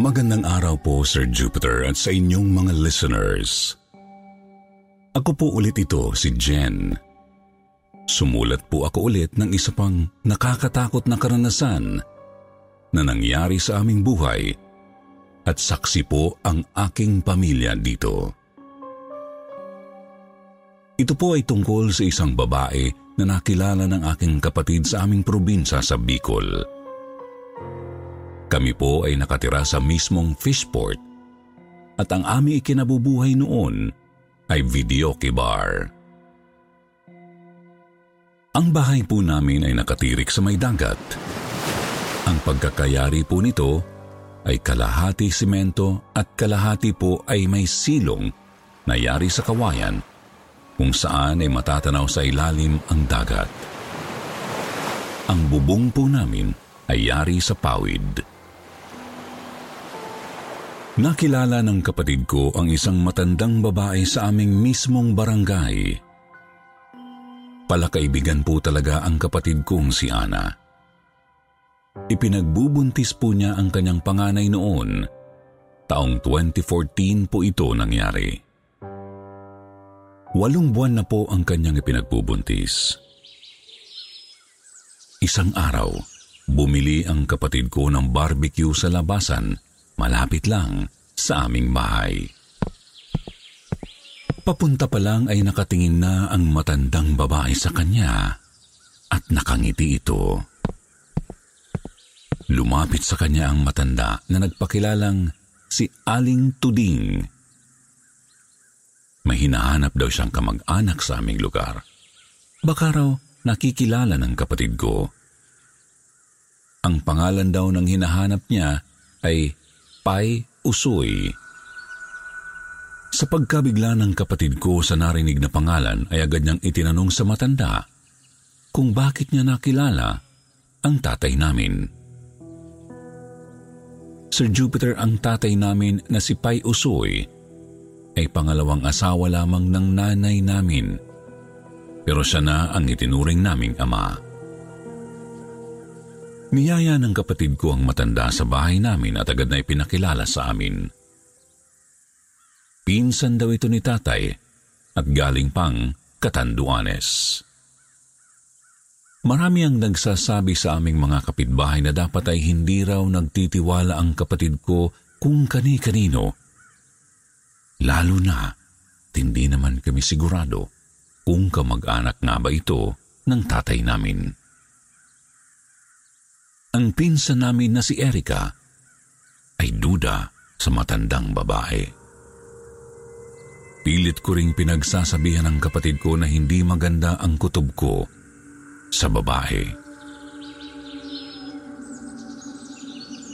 Magandang araw po Sir Jupiter at sa inyong mga listeners. Ako po ulit ito si Jen. Sumulat po ako ulit ng isa pang nakakatakot na karanasan na nangyari sa aming buhay at saksi po ang aking pamilya dito. Ito po ay tungkol sa isang babae na nakilala ng aking kapatid sa aming probinsya sa Bicol. Bicol. Kami po ay nakatira sa mismong fishport at ang aming ikinabubuhay noon ay videoke bar. Ang bahay po namin ay nakatirik sa may dagat. Ang pagkakayari po nito ay kalahati simento at kalahati po ay may silong na yari sa kawayan kung saan ay matatanaw sa ilalim ang dagat. Ang bubong po namin ay yari sa pawid. Nakilala ng kapatid ko ang isang matandang babae sa aming mismong barangay. Palakaibigan po talaga ang kapatid kong si Ana. Ipinagbubuntis po niya ang kanyang panganay noon. Taong 2014 po ito nangyari. Walong buwan na po ang kanyang ipinagbubuntis. Isang araw, bumili ang kapatid ko ng barbecue sa labasan malapit lang sa aming bahay. Papunta pa lang ay nakatingin na ang matandang babae sa kanya at nakangiti ito. Lumapit sa kanya ang matanda na nagpakilalang si Aling Tuding. May daw siyang kamag-anak sa aming lugar. Baka raw nakikilala ng kapatid ko. Ang pangalan daw ng hinahanap niya ay Pai Usoy. Sa pagkabigla ng kapatid ko sa narinig na pangalan ay agad niyang itinanong sa matanda kung bakit niya nakilala ang tatay namin. Sir Jupiter ang tatay namin na si Pai Usoy ay pangalawang asawa lamang ng nanay namin pero siya na ang itinuring naming ama. Niyaya ng kapatid ko ang matanda sa bahay namin at agad na ipinakilala sa amin. Pinsan daw ito ni tatay at galing pang Katanduanes. Marami ang nagsasabi sa aming mga kapitbahay na dapat ay hindi raw nagtitiwala ang kapatid ko kung kani-kanino. Lalo na, hindi naman kami sigurado kung kamag-anak nga ba ito ng tatay namin. Ang pinsan namin na si Erika ay duda sa matandang babae. Pilit ko ring pinagsasabihan ng kapatid ko na hindi maganda ang kutob ko sa babae.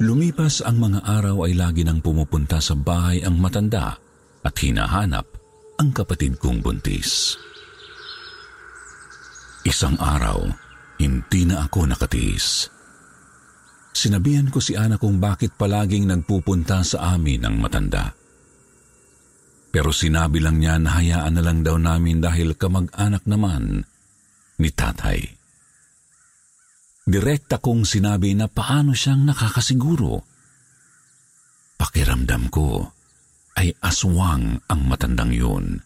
Lumipas ang mga araw ay lagi nang pumupunta sa bahay ang matanda at hinahanap ang kapatid kong buntis. Isang araw, hindi na ako nakatiis. Sinabihan ko si Ana kung bakit palaging nagpupunta sa amin ang matanda. Pero sinabi lang niya na hayaan na lang daw namin dahil kamag-anak naman ni tatay. Direkta kong sinabi na paano siyang nakakasiguro. Pakiramdam ko ay aswang ang matandang yun.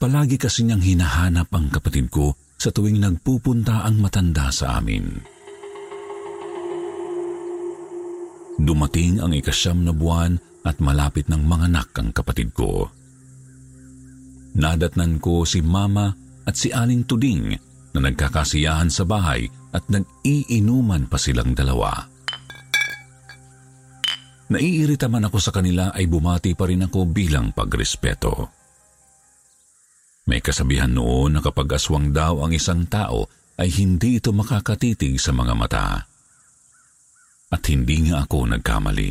Palagi kasi niyang hinahanap ang kapatid ko sa tuwing nagpupunta ang matanda sa amin. Dumating ang ikasyam na buwan at malapit ng manganak ang kapatid ko. Nadatnan ko si Mama at si Aling Tuding na nagkakasiyahan sa bahay at nag-iinuman pa silang dalawa. Naiirita man ako sa kanila ay bumati pa rin ako bilang pagrespeto. May kasabihan noon na kapag aswang daw ang isang tao ay hindi ito makakatitig sa mga mata. At hindi nga ako nagkamali.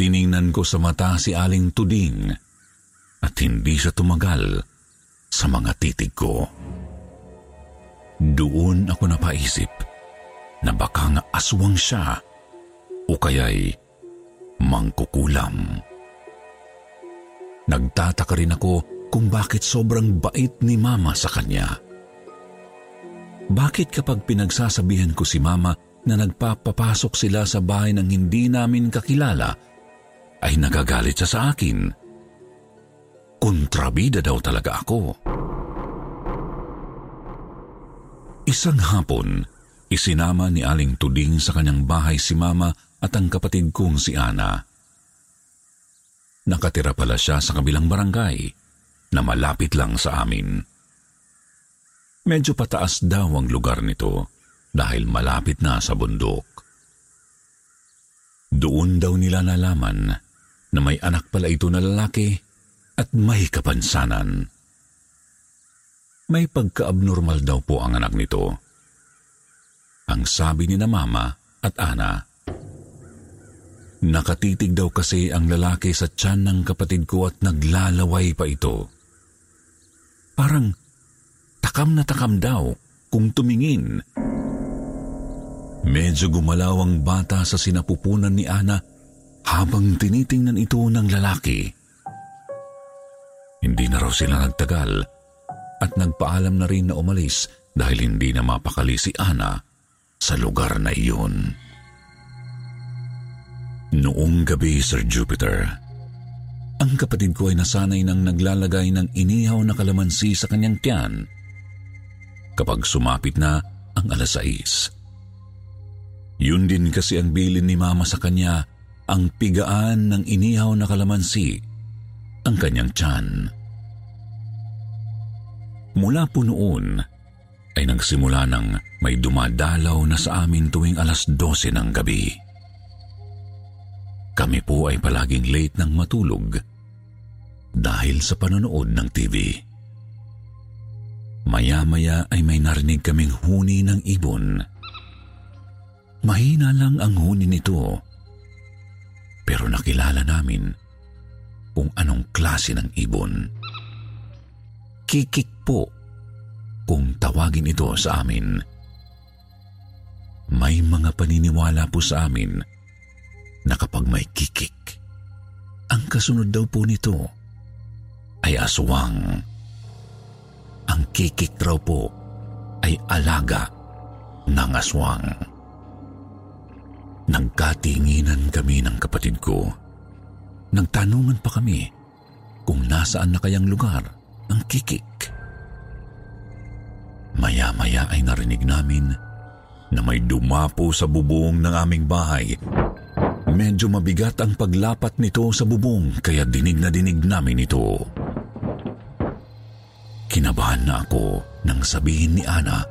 Tiningnan ko sa mata si Aling Tuding at hindi siya tumagal sa mga titig ko. Doon ako napaisip na baka nga aswang siya o kaya'y mangkukulam. Nagtataka rin ako kung bakit sobrang bait ni Mama sa kanya. Bakit kapag pinagsasabihan ko si Mama na nagpapapasok sila sa bahay ng hindi namin kakilala, ay nagagalit siya sa akin? Kontrabida daw talaga ako. Isang hapon, isinama ni Aling Tuding sa kanyang bahay si Mama at ang kapatid kong si Ana. Nakatira pala siya sa kabilang barangay na malapit lang sa amin. Medyo pataas daw ang lugar nito dahil malapit na sa bundok. Doon daw nila nalaman na may anak pala ito na lalaki at may kapansanan. May pagka-abnormal daw po ang anak nito. Ang sabi ni na mama at ana. Nakatitig daw kasi ang lalaki sa tiyan ng kapatid ko at naglalaway pa ito. Parang takam na takam daw kung tumingin. Medyo gumalaw ang bata sa sinapupunan ni Ana habang tinitingnan ito ng lalaki. Hindi na raw sila nagtagal at nagpaalam na rin na umalis dahil hindi na mapakali si Ana sa lugar na iyon. Noong gabi, Sir Jupiter, ang kapatid ko ay nasanay nang naglalagay ng inihaw na kalamansi sa kanyang tiyan kapag sumapit na ang alas 6. Yun din kasi ang bilin ni Mama sa kanya, ang pigaan ng inihaw na kalamansi, ang kanyang tiyan. Mula po noon ay nagsimula ng may dumadalaw na sa amin tuwing alas 12 ng gabi. Kami po ay palaging late ng matulog dahil sa panonood ng TV. Maya-maya ay may narinig kaming huni ng ibon. Mahina lang ang huni nito, pero nakilala namin kung anong klase ng ibon. Kikik po kung tawagin ito sa amin. May mga paniniwala po sa amin na kapag may kikik, ang kasunod daw po nito ay aswang. Ang kikik raw po ay alaga ng aswang. Nagkatinginan kami ng kapatid ko. Nagtanungan pa kami kung nasaan na kayang lugar ang kikik. Maya-maya ay narinig namin na may dumapo sa bubong ng aming bahay. Medyo mabigat ang paglapat nito sa bubong kaya dinig na dinig namin ito. Kinabahan na ako nang sabihin ni Ana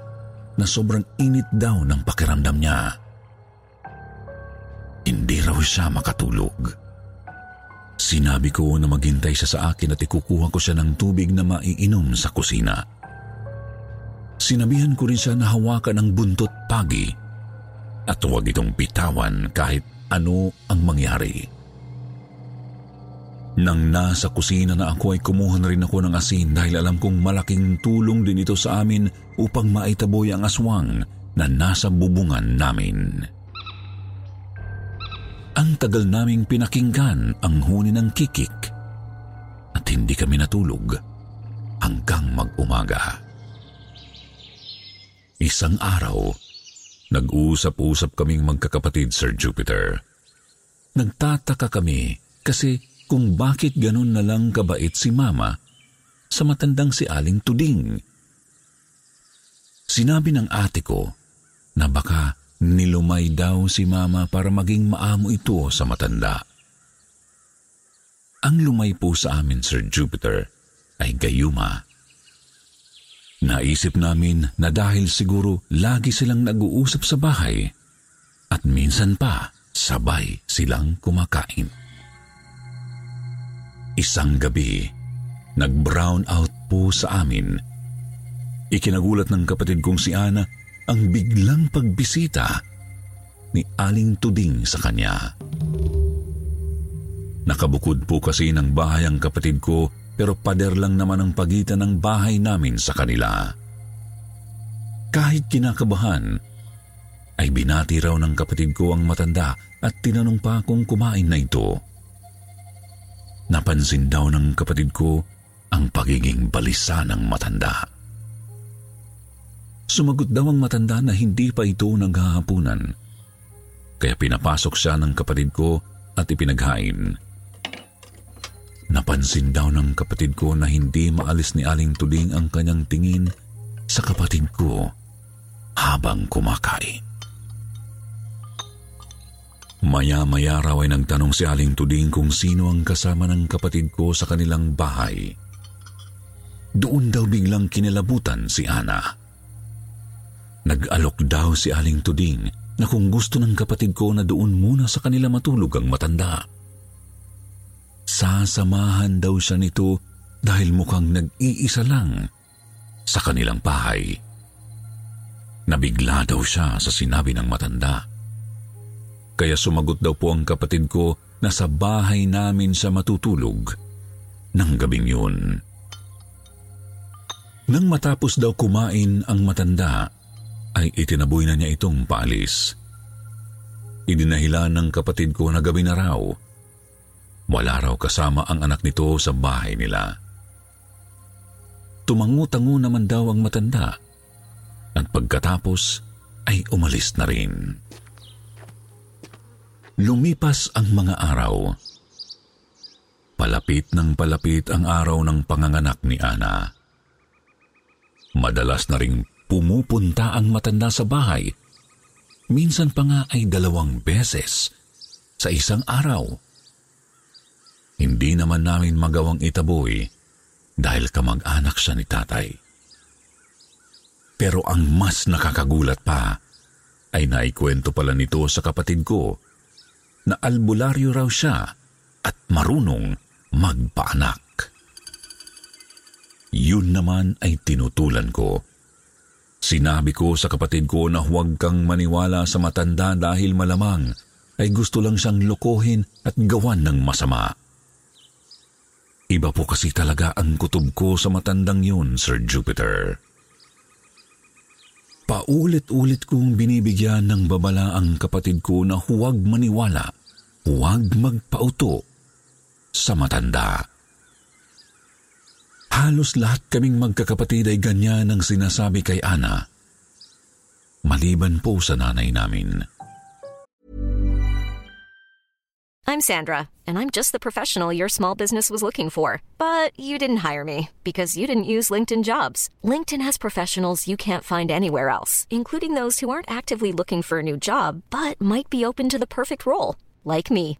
na sobrang init daw ng pakiramdam niya. Hindi raw siya makatulog. Sinabi ko na maghintay siya sa akin at ikukuha ko siya ng tubig na maiinom sa kusina. Sinabihan ko rin siya na hawakan ang buntot pagi at huwag itong bitawan kahit ano ang mangyari. Nang nasa kusina na ako ay kumuha na rin ako ng asin dahil alam kong malaking tulong din ito sa amin upang maitaboy ang aswang na nasa bubungan namin. Ang tagal naming pinakinggan ang huni ng kikik at hindi kami natulog hanggang mag-umaga. Isang araw, nag-usap-usap kaming magkakapatid, Sir Jupiter. Nagtataka kami kasi kung bakit ganun na lang kabait si Mama sa matandang si Aling Tuding. Sinabi ng ate ko na baka nilumay daw si Mama para maging maamo ito sa matanda. ang lumay po sa amin, Sir Jupiter, ay gayuma. Naisip namin na dahil siguro lagi silang nag-uusap sa bahay at minsan pa sabay silang kumakain. Isang gabi, nag-brown out po sa amin. Ikinagulat ng kapatid kong si Ana ang biglang pagbisita ni Aling Tuding sa kanya. Nakabukod po kasi ng bahay ang kapatid ko pero pader lang naman ang pagitan ng bahay namin sa kanila. Kahit kinakabahan, ay binati raw ng kapatid ko ang matanda at tinanong pa kung kumain na ito. Napansin daw ng kapatid ko ang pagiging balisa ng matanda. Sumagot daw ang matanda na hindi pa ito naghahapunan. Kaya pinapasok siya ng kapatid ko at ipinaghain. Napansin daw ng kapatid ko na hindi maalis ni Aling Tuding ang kanyang tingin sa kapatid ko habang kumakain. Maya-maya raw ay nagtanong si Aling Tuding kung sino ang kasama ng kapatid ko sa kanilang bahay. Doon daw biglang kinilabutan si Ana. Nag-alok daw si Aling Tuding na kung gusto ng kapatid ko na doon muna sa kanila matulog ang matanda. Sasamahan daw siya nito dahil mukhang nag-iisa lang sa kanilang bahay. Nabigla daw siya sa sinabi ng matanda. Kaya sumagot daw po ang kapatid ko na sa bahay namin sa matutulog ng gabing yun. Nang matapos daw kumain ang matanda, ay itinaboy na niya itong paalis. Idinahilan ng kapatid ko na gabi na raw wala raw kasama ang anak nito sa bahay nila. Tumango-tango naman daw ang matanda at pagkatapos ay umalis na rin. Lumipas ang mga araw. Palapit ng palapit ang araw ng panganganak ni Ana. Madalas na ring pumupunta ang matanda sa bahay. Minsan pa nga ay dalawang beses sa isang araw hindi naman namin magawang itaboy dahil kamag-anak siya ni tatay. Pero ang mas nakakagulat pa ay naikwento pala nito sa kapatid ko na albularyo raw siya at marunong magpaanak. Yun naman ay tinutulan ko. Sinabi ko sa kapatid ko na huwag kang maniwala sa matanda dahil malamang ay gusto lang siyang lokohin at gawan ng masama. Iba po kasi talaga ang kutob ko sa matandang yun, Sir Jupiter. Paulit-ulit kong binibigyan ng babala ang kapatid ko na huwag maniwala, huwag magpauto sa matanda. Halos lahat kaming magkakapatid ay ganyan ang sinasabi kay Ana. Maliban po sa nanay namin. I'm Sandra, and I'm just the professional your small business was looking for. But you didn't hire me because you didn't use LinkedIn jobs. LinkedIn has professionals you can't find anywhere else, including those who aren't actively looking for a new job but might be open to the perfect role, like me.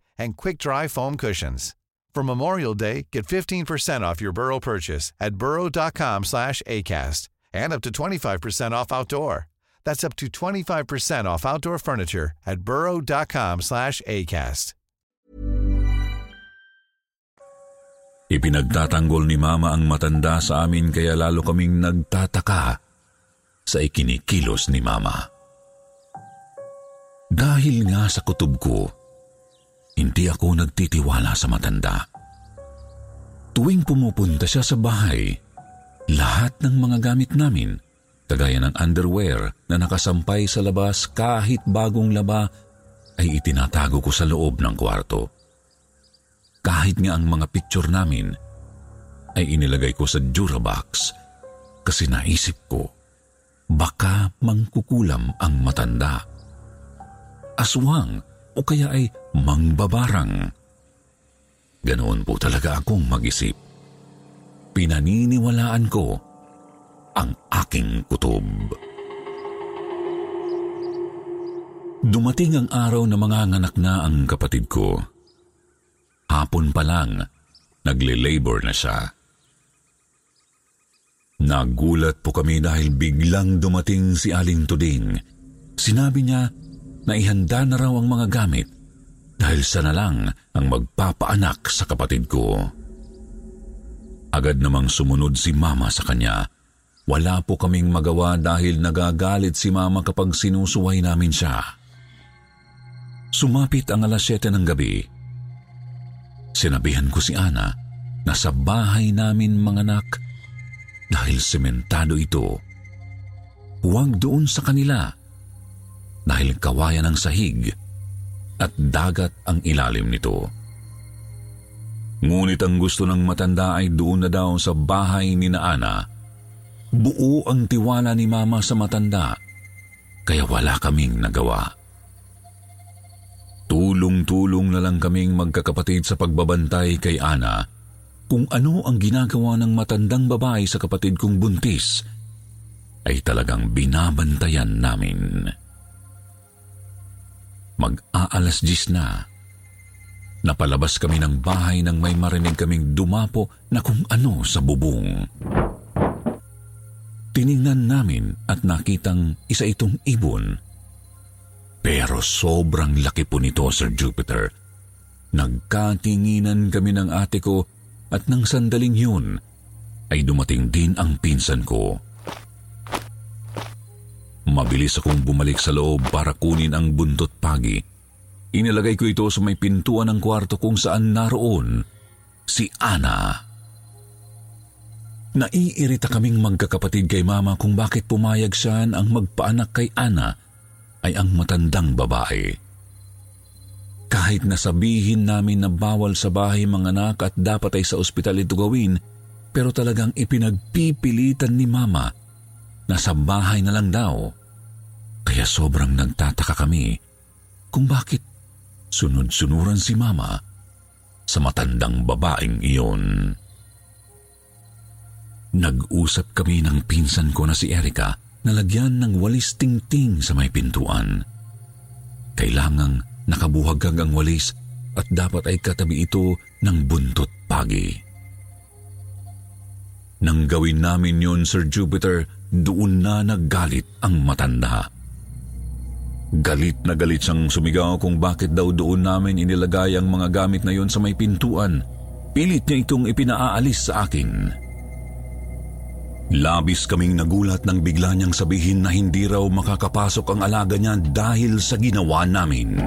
and quick-dry foam cushions. For Memorial Day, get 15% off your Burrow purchase at burrow.com slash ACAST and up to 25% off outdoor. That's up to 25% off outdoor furniture at burrow.com slash ACAST. Ipinagtatanggol ni Mama ang matanda sa amin kaya lalo kaming nagtataka sa ikinikilos ni Mama. Dahil nga sa kutob ko, hindi ako nagtitiwala sa matanda. Tuwing pumupunta siya sa bahay, lahat ng mga gamit namin, kagaya ng underwear na nakasampay sa labas kahit bagong laba, ay itinatago ko sa loob ng kwarto. kahit nga ang mga picture namin ay inilagay ko sa Durabox kasi naisip ko baka mangkukulam ang matanda. Aswang o kaya ay mangbabarang. Ganoon po talaga akong mag-isip. Pinaniniwalaan ko ang aking kutob. Dumating ang araw na mga nganak na ang kapatid ko. Hapon pa lang, nagle-labor na siya. Nagulat po kami dahil biglang dumating si Aling Tuding. Sinabi niya na ihanda na raw ang mga gamit dahil sa na lang ang magpapaanak sa kapatid ko. Agad namang sumunod si mama sa kanya. Wala po kaming magawa dahil nagagalit si mama kapag sinusuway namin siya. Sumapit ang alas 7 ng gabi. Sinabihan ko si Ana na sa bahay namin mga anak dahil sementado ito. Huwag doon sa kanila dahil kawayan ng sahig at dagat ang ilalim nito. Ngunit ang gusto ng matanda ay doon na daw sa bahay ni na Ana. Buo ang tiwala ni Mama sa matanda, kaya wala kaming nagawa. Tulong-tulong na lang kaming magkakapatid sa pagbabantay kay Ana kung ano ang ginagawa ng matandang babae sa kapatid kong buntis, ay talagang binabantayan namin. Mag-aalas gis na. Napalabas kami ng bahay nang may marinig kaming dumapo na kung ano sa bubong. Tiningnan namin at nakitang isa itong ibon. Pero sobrang laki po nito, Sir Jupiter. Nagkatinginan kami ng ate ko at nang sandaling yun, ay dumating din ang pinsan ko. Mabilis akong bumalik sa loob para kunin ang buntot pagi. Inilagay ko ito sa may pintuan ng kwarto kung saan naroon si Ana. Naiirita kaming magkakapatid kay mama kung bakit pumayag siya ang magpaanak kay Ana ay ang matandang babae. Kahit nasabihin namin na bawal sa bahay mga anak at dapat ay sa ospital ito gawin, pero talagang ipinagpipilitan ni Mama na sa bahay na lang daw. Kaya sobrang nagtataka kami kung bakit sunod-sunuran si Mama sa matandang babaeng iyon. Nag-usap kami ng pinsan ko na si Erika na lagyan ng walis ting-ting sa may pintuan. Kailangang nakabuhaghag ang walis at dapat ay katabi ito ng buntot pagi. Nang gawin namin yun, Sir Jupiter, doon na naggalit ang matanda. Galit na galit siyang sumigaw kung bakit daw doon namin inilagay ang mga gamit na yon sa may pintuan. Pilit niya itong ipinaaalis sa akin. Labis kaming nagulat nang bigla niyang sabihin na hindi raw makakapasok ang alaga niya dahil sa ginawa namin.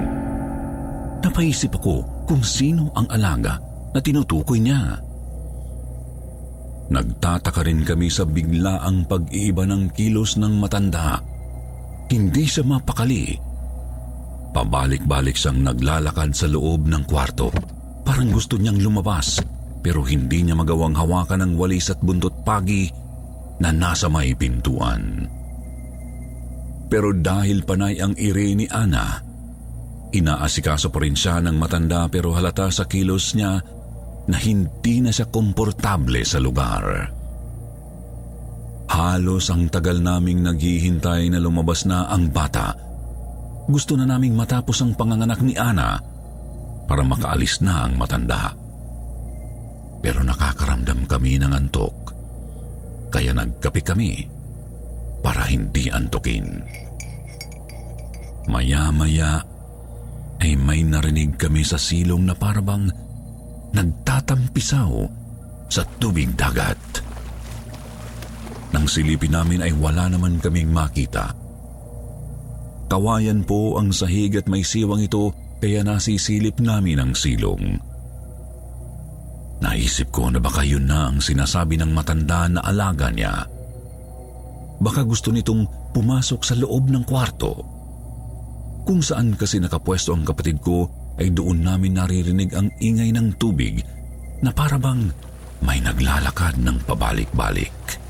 Napaisip ako kung sino ang alaga na tinutukoy niya. Nagtataka rin kami sa biglaang pag-iiba ng kilos ng matanda. Hindi siya mapakali. Pabalik-balik siyang naglalakad sa loob ng kwarto. Parang gusto niyang lumabas pero hindi niya magawang hawakan ng walis at buntot pagi na nasa may pintuan. Pero dahil panay ang ire ni Ana, Inaasikaso pa rin siya ng matanda pero halata sa kilos niya na hindi na siya komportable sa lugar. Halos ang tagal naming naghihintay na lumabas na ang bata. Gusto na naming matapos ang panganganak ni Ana para makaalis na ang matanda. Pero nakakaramdam kami ng antok. Kaya nagkape kami para hindi antukin. Maya-maya ay may narinig kami sa silong na parabang nagtatampisaw sa tubig dagat. Nang silipin namin ay wala naman kaming makita. Kawayan po ang sahig at may siwang ito kaya nasisilip namin ang silong. Naisip ko na baka yun na ang sinasabi ng matanda na alaga niya. Baka gusto nitong pumasok sa loob ng kwarto kung saan kasi nakapwesto ang kapatid ko ay doon namin naririnig ang ingay ng tubig na parabang may naglalakad ng pabalik-balik.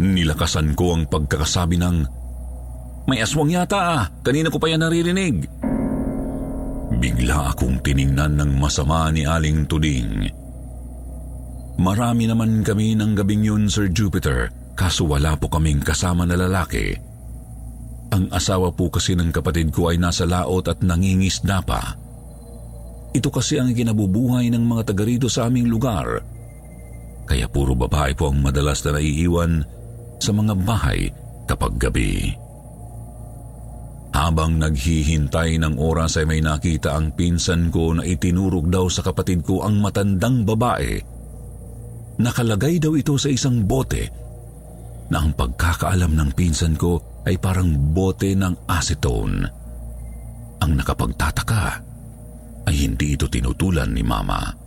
Nilakasan ko ang pagkakasabi ng, May aswang yata ah, kanina ko pa yan naririnig. Bigla akong tiningnan ng masama ni Aling Tuding. Marami naman kami ng gabing yun, Sir Jupiter, kaso wala po kaming kasama na lalaki. Ang asawa po kasi ng kapatid ko ay nasa laot at nangingisda pa. Ito kasi ang kinabubuhay ng mga taga rito sa aming lugar. Kaya puro babae po ang madalas na naiiwan sa mga bahay kapag gabi. Habang naghihintay ng oras ay may nakita ang pinsan ko na itinurog daw sa kapatid ko ang matandang babae. Nakalagay daw ito sa isang bote na ang pagkakaalam ng pinsan ko ay parang bote ng acetone. Ang nakapagtataka ay hindi ito tinutulan ni Mama.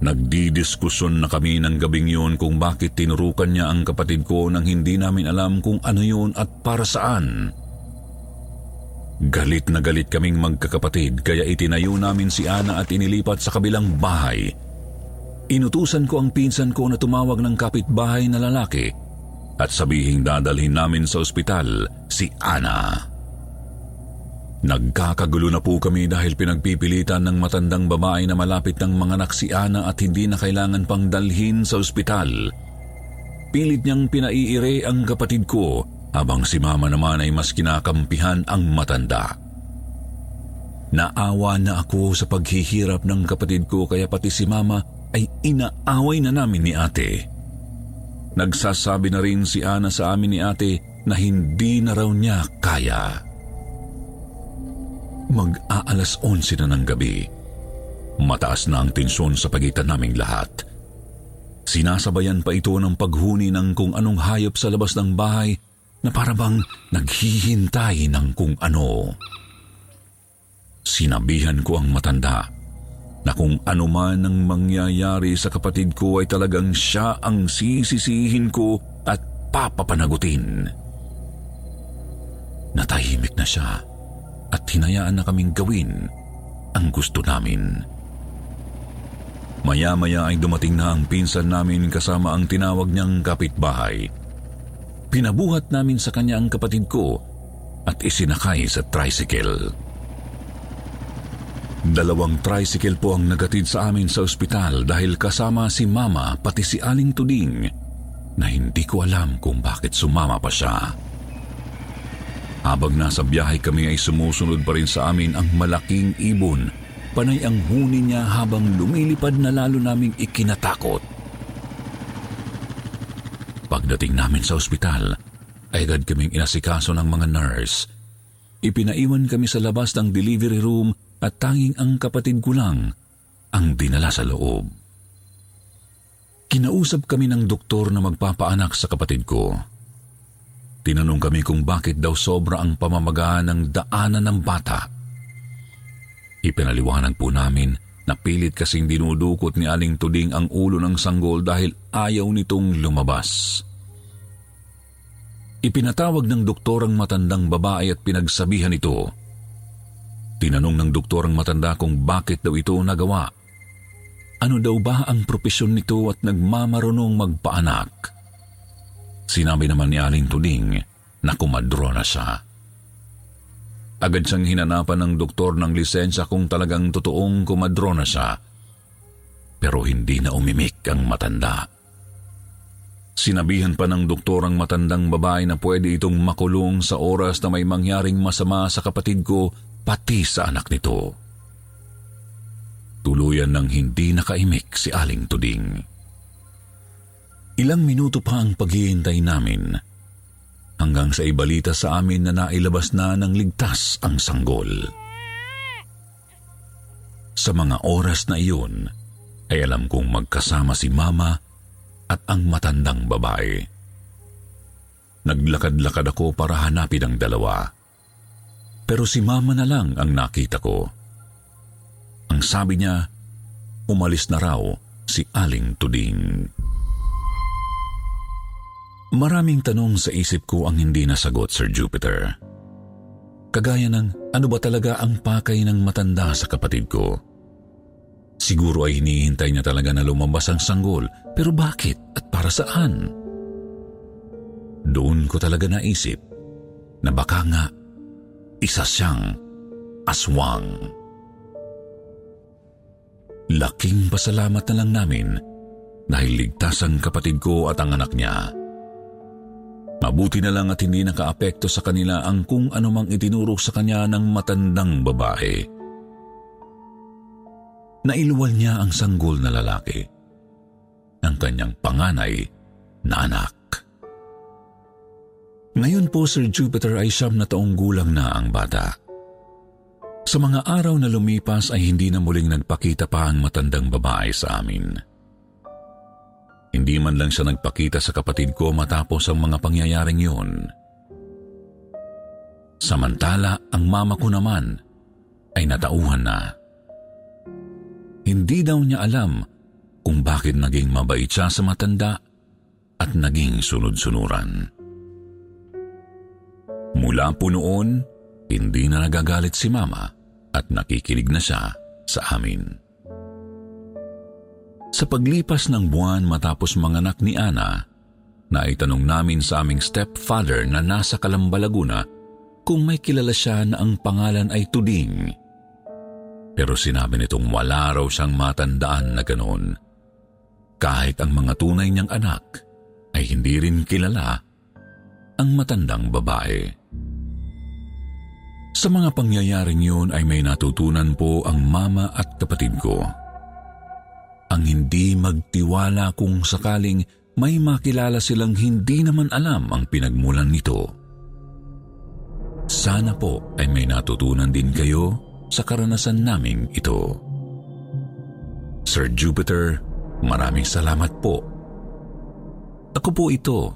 Nagdidiskusyon na kami ng gabing yun kung bakit tinurukan niya ang kapatid ko nang hindi namin alam kung ano yun at para saan. Galit na galit kaming magkakapatid kaya itinayo namin si Ana at inilipat sa kabilang bahay. Inutusan ko ang pinsan ko na tumawag ng kapitbahay na lalaki at sabihing dadalhin namin sa ospital si Ana. Nagkakagulo na po kami dahil pinagpipilitan ng matandang babae na malapit ng mga anak si Ana at hindi na kailangan pang dalhin sa ospital. Pilit niyang pinaiire ang kapatid ko habang si mama naman ay mas kinakampihan ang matanda. Naawa na ako sa paghihirap ng kapatid ko kaya pati si mama ay inaaway na namin ni ate. Nagsasabi na rin si Ana sa amin ni ate na hindi na raw niya kaya. Mag-aalas 11 na ng gabi. Mataas na ang tensyon sa pagitan naming lahat. Sinasabayan pa ito ng paghuni ng kung anong hayop sa labas ng bahay na parabang naghihintay ng kung ano. Sinabihan ko ang matanda na kung ano man ang mangyayari sa kapatid ko ay talagang siya ang sisisihin ko at papapanagutin. Natahimik na siya at hinayaan na kaming gawin ang gusto namin. Maya-maya ay dumating na ang pinsan namin kasama ang tinawag niyang kapitbahay. Pinabuhat namin sa kanya ang kapatid ko at isinakay sa tricycle. Dalawang tricycle po ang nagatid sa amin sa ospital dahil kasama si Mama pati si Aling Tuding na hindi ko alam kung bakit sumama pa siya. Habang nasa biyahe kami ay sumusunod pa rin sa amin ang malaking ibon. Panay ang huni niya habang lumilipad na lalo naming ikinatakot. Pagdating namin sa ospital, ay agad kaming inasikaso ng mga nurse. Ipinaiwan kami sa labas ng delivery room at tanging ang kapatid ko lang ang dinala sa loob. Kinausap kami ng doktor na magpapaanak sa kapatid ko. Tinanong kami kung bakit daw sobra ang pamamaga ng daanan ng bata. Ipinaliwanag po namin na pilit kasing dinudukot ni Aling Tuding ang ulo ng sanggol dahil ayaw nitong lumabas. Ipinatawag ng doktor ang matandang babae at pinagsabihan ito. Tinanong ng doktor ang matanda kung bakit daw ito nagawa. Ano daw ba ang propesyon nito at nagmamarunong magpaanak? Sinabi naman ni Aling Tuding na kumadro na siya. Agad siyang hinanapan ng doktor ng lisensya kung talagang totoong kumadro na siya. Pero hindi na umimik ang matanda. Sinabihan pa ng doktor ang matandang babae na pwede itong makulong sa oras na may mangyaring masama sa kapatid ko pati sa anak nito. Tuluyan ng hindi nakaimik si Aling Tuding. Ilang minuto pa ang paghihintay namin hanggang sa ibalita sa amin na nailabas na ng ligtas ang sanggol. Sa mga oras na iyon, ay alam kong magkasama si Mama at ang matandang babae. Naglakad-lakad ako para hanapin ang dalawa. Pero si Mama na lang ang nakita ko. Ang sabi niya, umalis na raw si Aling Tuding. Maraming tanong sa isip ko ang hindi nasagot, Sir Jupiter. Kagaya ng ano ba talaga ang pakay ng matanda sa kapatid ko. Siguro ay hinihintay niya talaga na lumabas ang sanggol, pero bakit at para saan? Doon ko talaga naisip na baka nga isa siyang aswang. Laking pasalamat na lang namin dahil ligtas ang kapatid ko at ang anak niya. Mabuti na lang at hindi nakaapekto sa kanila ang kung anumang itinuro sa kanya ng matandang babae. Nailuwal niya ang sanggol na lalaki, ang kanyang panganay na anak. Ngayon po, Sir Jupiter, ay siyam na taong gulang na ang bata. Sa mga araw na lumipas ay hindi na muling nagpakita pa ang matandang babae sa amin. Hindi man lang siya nagpakita sa kapatid ko matapos ang mga pangyayaring yun. Samantala, ang mama ko naman ay natauhan na. Hindi daw niya alam kung bakit naging mabait siya sa matanda at naging sunod-sunuran. Mula po noon, hindi na nagagalit si mama at nakikinig na siya sa amin. Sa paglipas ng buwan matapos manganak ni Ana, naitanong namin sa aming stepfather na nasa Calamba, Laguna kung may kilala siya na ang pangalan ay Tuding. Pero sinabi nitong wala raw siyang matandaan na ganoon. Kahit ang mga tunay niyang anak ay hindi rin kilala ang matandang babae. Sa mga pangyayaring yun ay may natutunan po ang mama at kapatid ko ang hindi magtiwala kung sakaling may makilala silang hindi naman alam ang pinagmulan nito. Sana po ay may natutunan din kayo sa karanasan naming ito. Sir Jupiter, maraming salamat po. Ako po ito,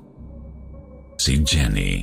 si Jenny.